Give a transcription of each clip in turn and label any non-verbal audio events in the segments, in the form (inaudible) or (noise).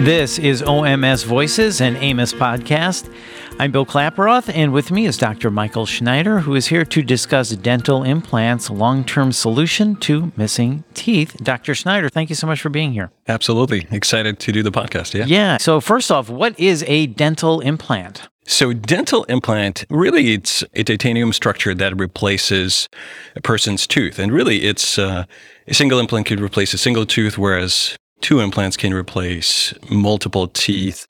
This is OMS Voices and AAOMS Podcast. I'm Bill Klaproth, and with me is Dr. Michael Shnayder, who is here to discuss dental implants, long term solution to missing teeth. Dr. Shnayder, thank you so much for being here. Absolutely. Excited to do the podcast. Yeah. Yeah. So, first off, what is a dental implant? So, dental implant really it's a titanium structure that replaces a person's tooth, and really it's uh, a single implant could replace a single tooth, whereas two implants can replace multiple teeth.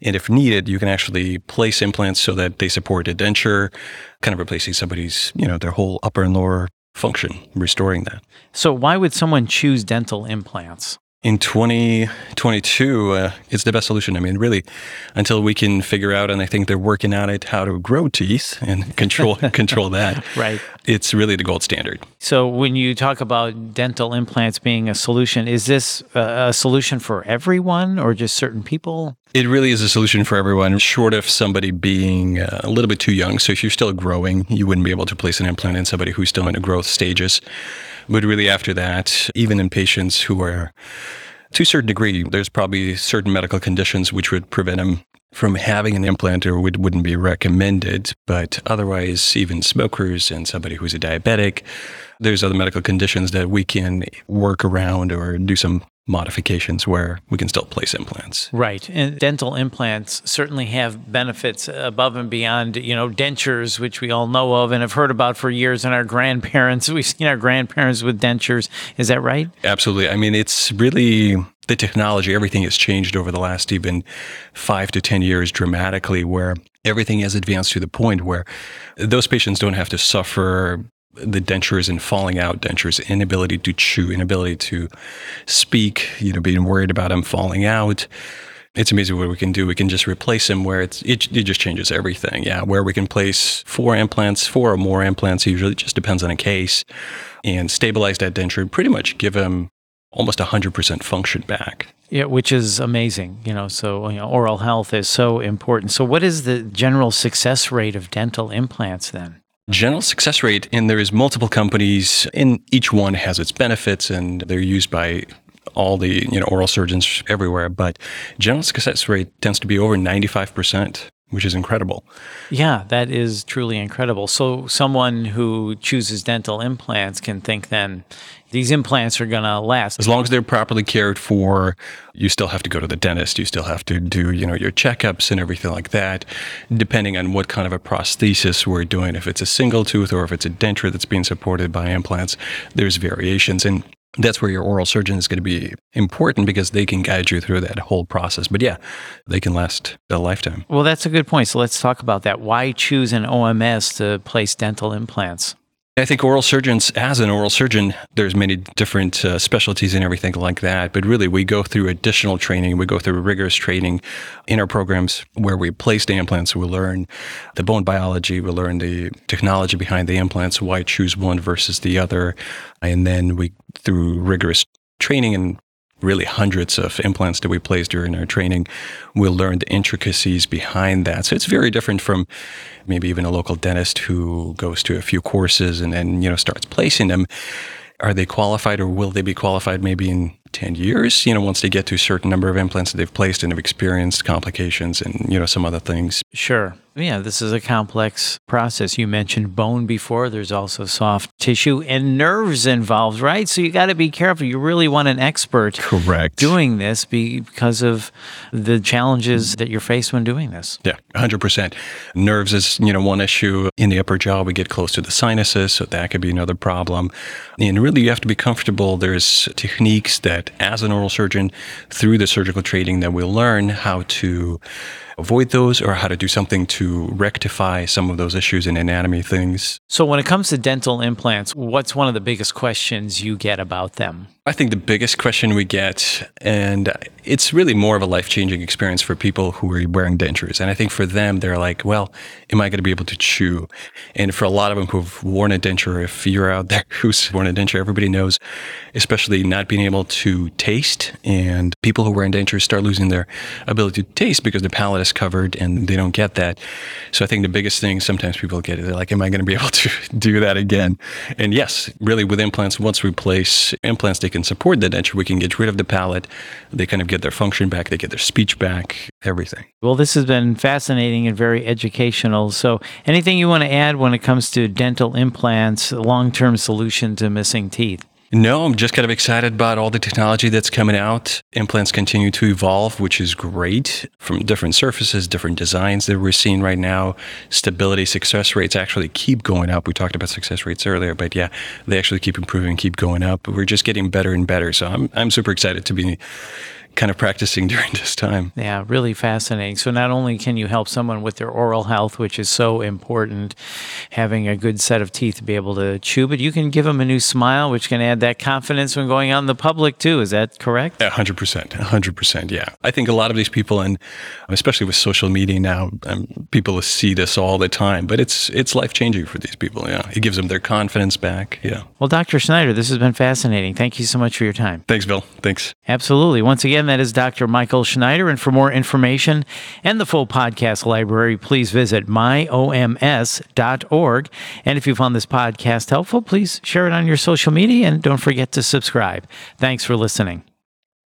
And if needed, you can actually place implants so that they support a denture, kind of replacing somebody's, you know, their whole upper and lower function, restoring that. So, why would someone choose dental implants? In 2022, uh, it's the best solution. I mean, really, until we can figure out, and I think they're working on it, how to grow teeth and (laughs) control (laughs) control that. Right. It's really the gold standard. So, when you talk about dental implants being a solution, is this a, solution for everyone or just certain people? It really is a solution for everyone, short of somebody being uh, a little bit too young. So, if you're still growing, you wouldn't be able to place an implant in somebody who's still in the growth stages. But really, after that, even in patients who are to a certain degree, there's probably certain medical conditions which would prevent them from having an implant or would, wouldn't be recommended. But otherwise, even smokers and somebody who's a diabetic, there's other medical conditions that we can work around or do some modifications where we can still place implants. Right. And dental implants certainly have benefits above and beyond, you know, dentures, which we all know of and have heard about for years. And our grandparents, (laughs) we've seen our grandparents with dentures. Is that right? Absolutely. I mean, it's really the technology, everything has changed over the last even five to 10 years dramatically, where everything has advanced to the point where those patients don't have to suffer the dentures and falling out dentures, inability to chew, inability to speak, you know, being worried about them falling out. It's amazing what we can do. We can just replace them where it's it, it just changes everything. Yeah, where we can place four implants, four or more implants. Usually, just depends on a case, and stabilize that denture. Pretty much give them almost 100% function back. Yeah, which is amazing. You know, so you know, oral health is so important. So, what is the general success rate of dental implants then? General success rate, and there's multiple companies, and each one has its benefits, and they're used by all the you know oral surgeons everywhere. But general success rate tends to be over 95 percent which is incredible. Yeah, that is truly incredible. So, someone who chooses dental implants can think then these implants are going to last. As long as they're properly cared for, you still have to go to the dentist. You still have to do, you know, your checkups and everything like that, depending on what kind of a prosthesis we're doing. If it's a single tooth or if it's a denture that's being supported by implants, there's variations. And that's where your oral surgeon is going to be important because they can guide you through that whole process. But yeah, they can last a lifetime. Well, that's a good point. So let's talk about that. Why choose an OMS to place dental implants? I think oral surgeons, as an oral surgeon, there's many different uh, specialties and everything like that. But really, we go through additional training. We go through rigorous training in our programs where we place the implants. We learn the bone biology. We learn the technology behind the implants, why choose one versus the other. And then we, through rigorous training and really hundreds of implants that we place during our training. We'll learn the intricacies behind that. So it's very different from maybe even a local dentist who goes to a few courses and then, you know, starts placing them. Are they qualified or will they be qualified maybe in 10 years, you know, once they get to a certain number of implants that they've placed and have experienced complications and, you know, some other things? Sure. Yeah, this is a complex process. You mentioned bone before. There's also soft tissue and nerves involved, right? So you got to be careful. You really want an expert correct doing this because of the challenges that you're faced when doing this. Yeah, 100%. Nerves is, you know, one issue in the upper jaw. We get close to the sinuses, so that could be another problem. And really you have to be comfortable. There's techniques that as an oral surgeon through the surgical training that we'll learn how to avoid those or how to do something to rectify some of those issues in anatomy things. So, when it comes to dental implants, what's one of the biggest questions you get about them? I think the biggest question we get, and it's really more of a life changing experience for people who are wearing dentures. And I think for them, they're like, well, am I going to be able to chew? And for a lot of them who've worn a denture, if you're out there (laughs) who's worn a denture, everybody knows, especially not being able to taste. And people who wear dentures start losing their ability to taste because the palate is covered and they don't get that. So I think the biggest thing sometimes people get they're like, am I going to be (laughs) able to do that again? And yes, really with implants, once we place implants, they can support the denture. We can get rid of the palate. They kind of get their function back. They get their speech back, everything. Well, this has been fascinating and very educational. So anything you want to add when it comes to dental implants, long-term solution to missing teeth? No, I'm just kind of excited about all the technology that's coming out. Implants continue to evolve, which is great from different surfaces, different designs that we're seeing right now. Stability, success rates actually keep going up. We talked about success rates earlier, but yeah, they actually keep improving, keep going up. We're just getting better and better. So I'm, I'm super excited to be kind of practicing (laughs) during this time. Yeah, really fascinating. So not only can you help someone with their oral health, which is so important, having a good set of teeth to be able to chew, but you can give them a new smile, which can add that confidence when going out in the public too. Is that correct? A hundred percent, hundred percent. Yeah, I think a lot of these people, and especially with social media now, um, people see this all the time. But it's it's life changing for these people. Yeah, it gives them their confidence back. Yeah. Well, Dr. Shnayder, this has been fascinating. Thank you so much for your time. Thanks, Bill. Thanks. Absolutely. Once again. Again, that is Dr. Michael Shnayder. And for more information and the full podcast library, please visit myoms.org. And if you found this podcast helpful, please share it on your social media and don't forget to subscribe. Thanks for listening.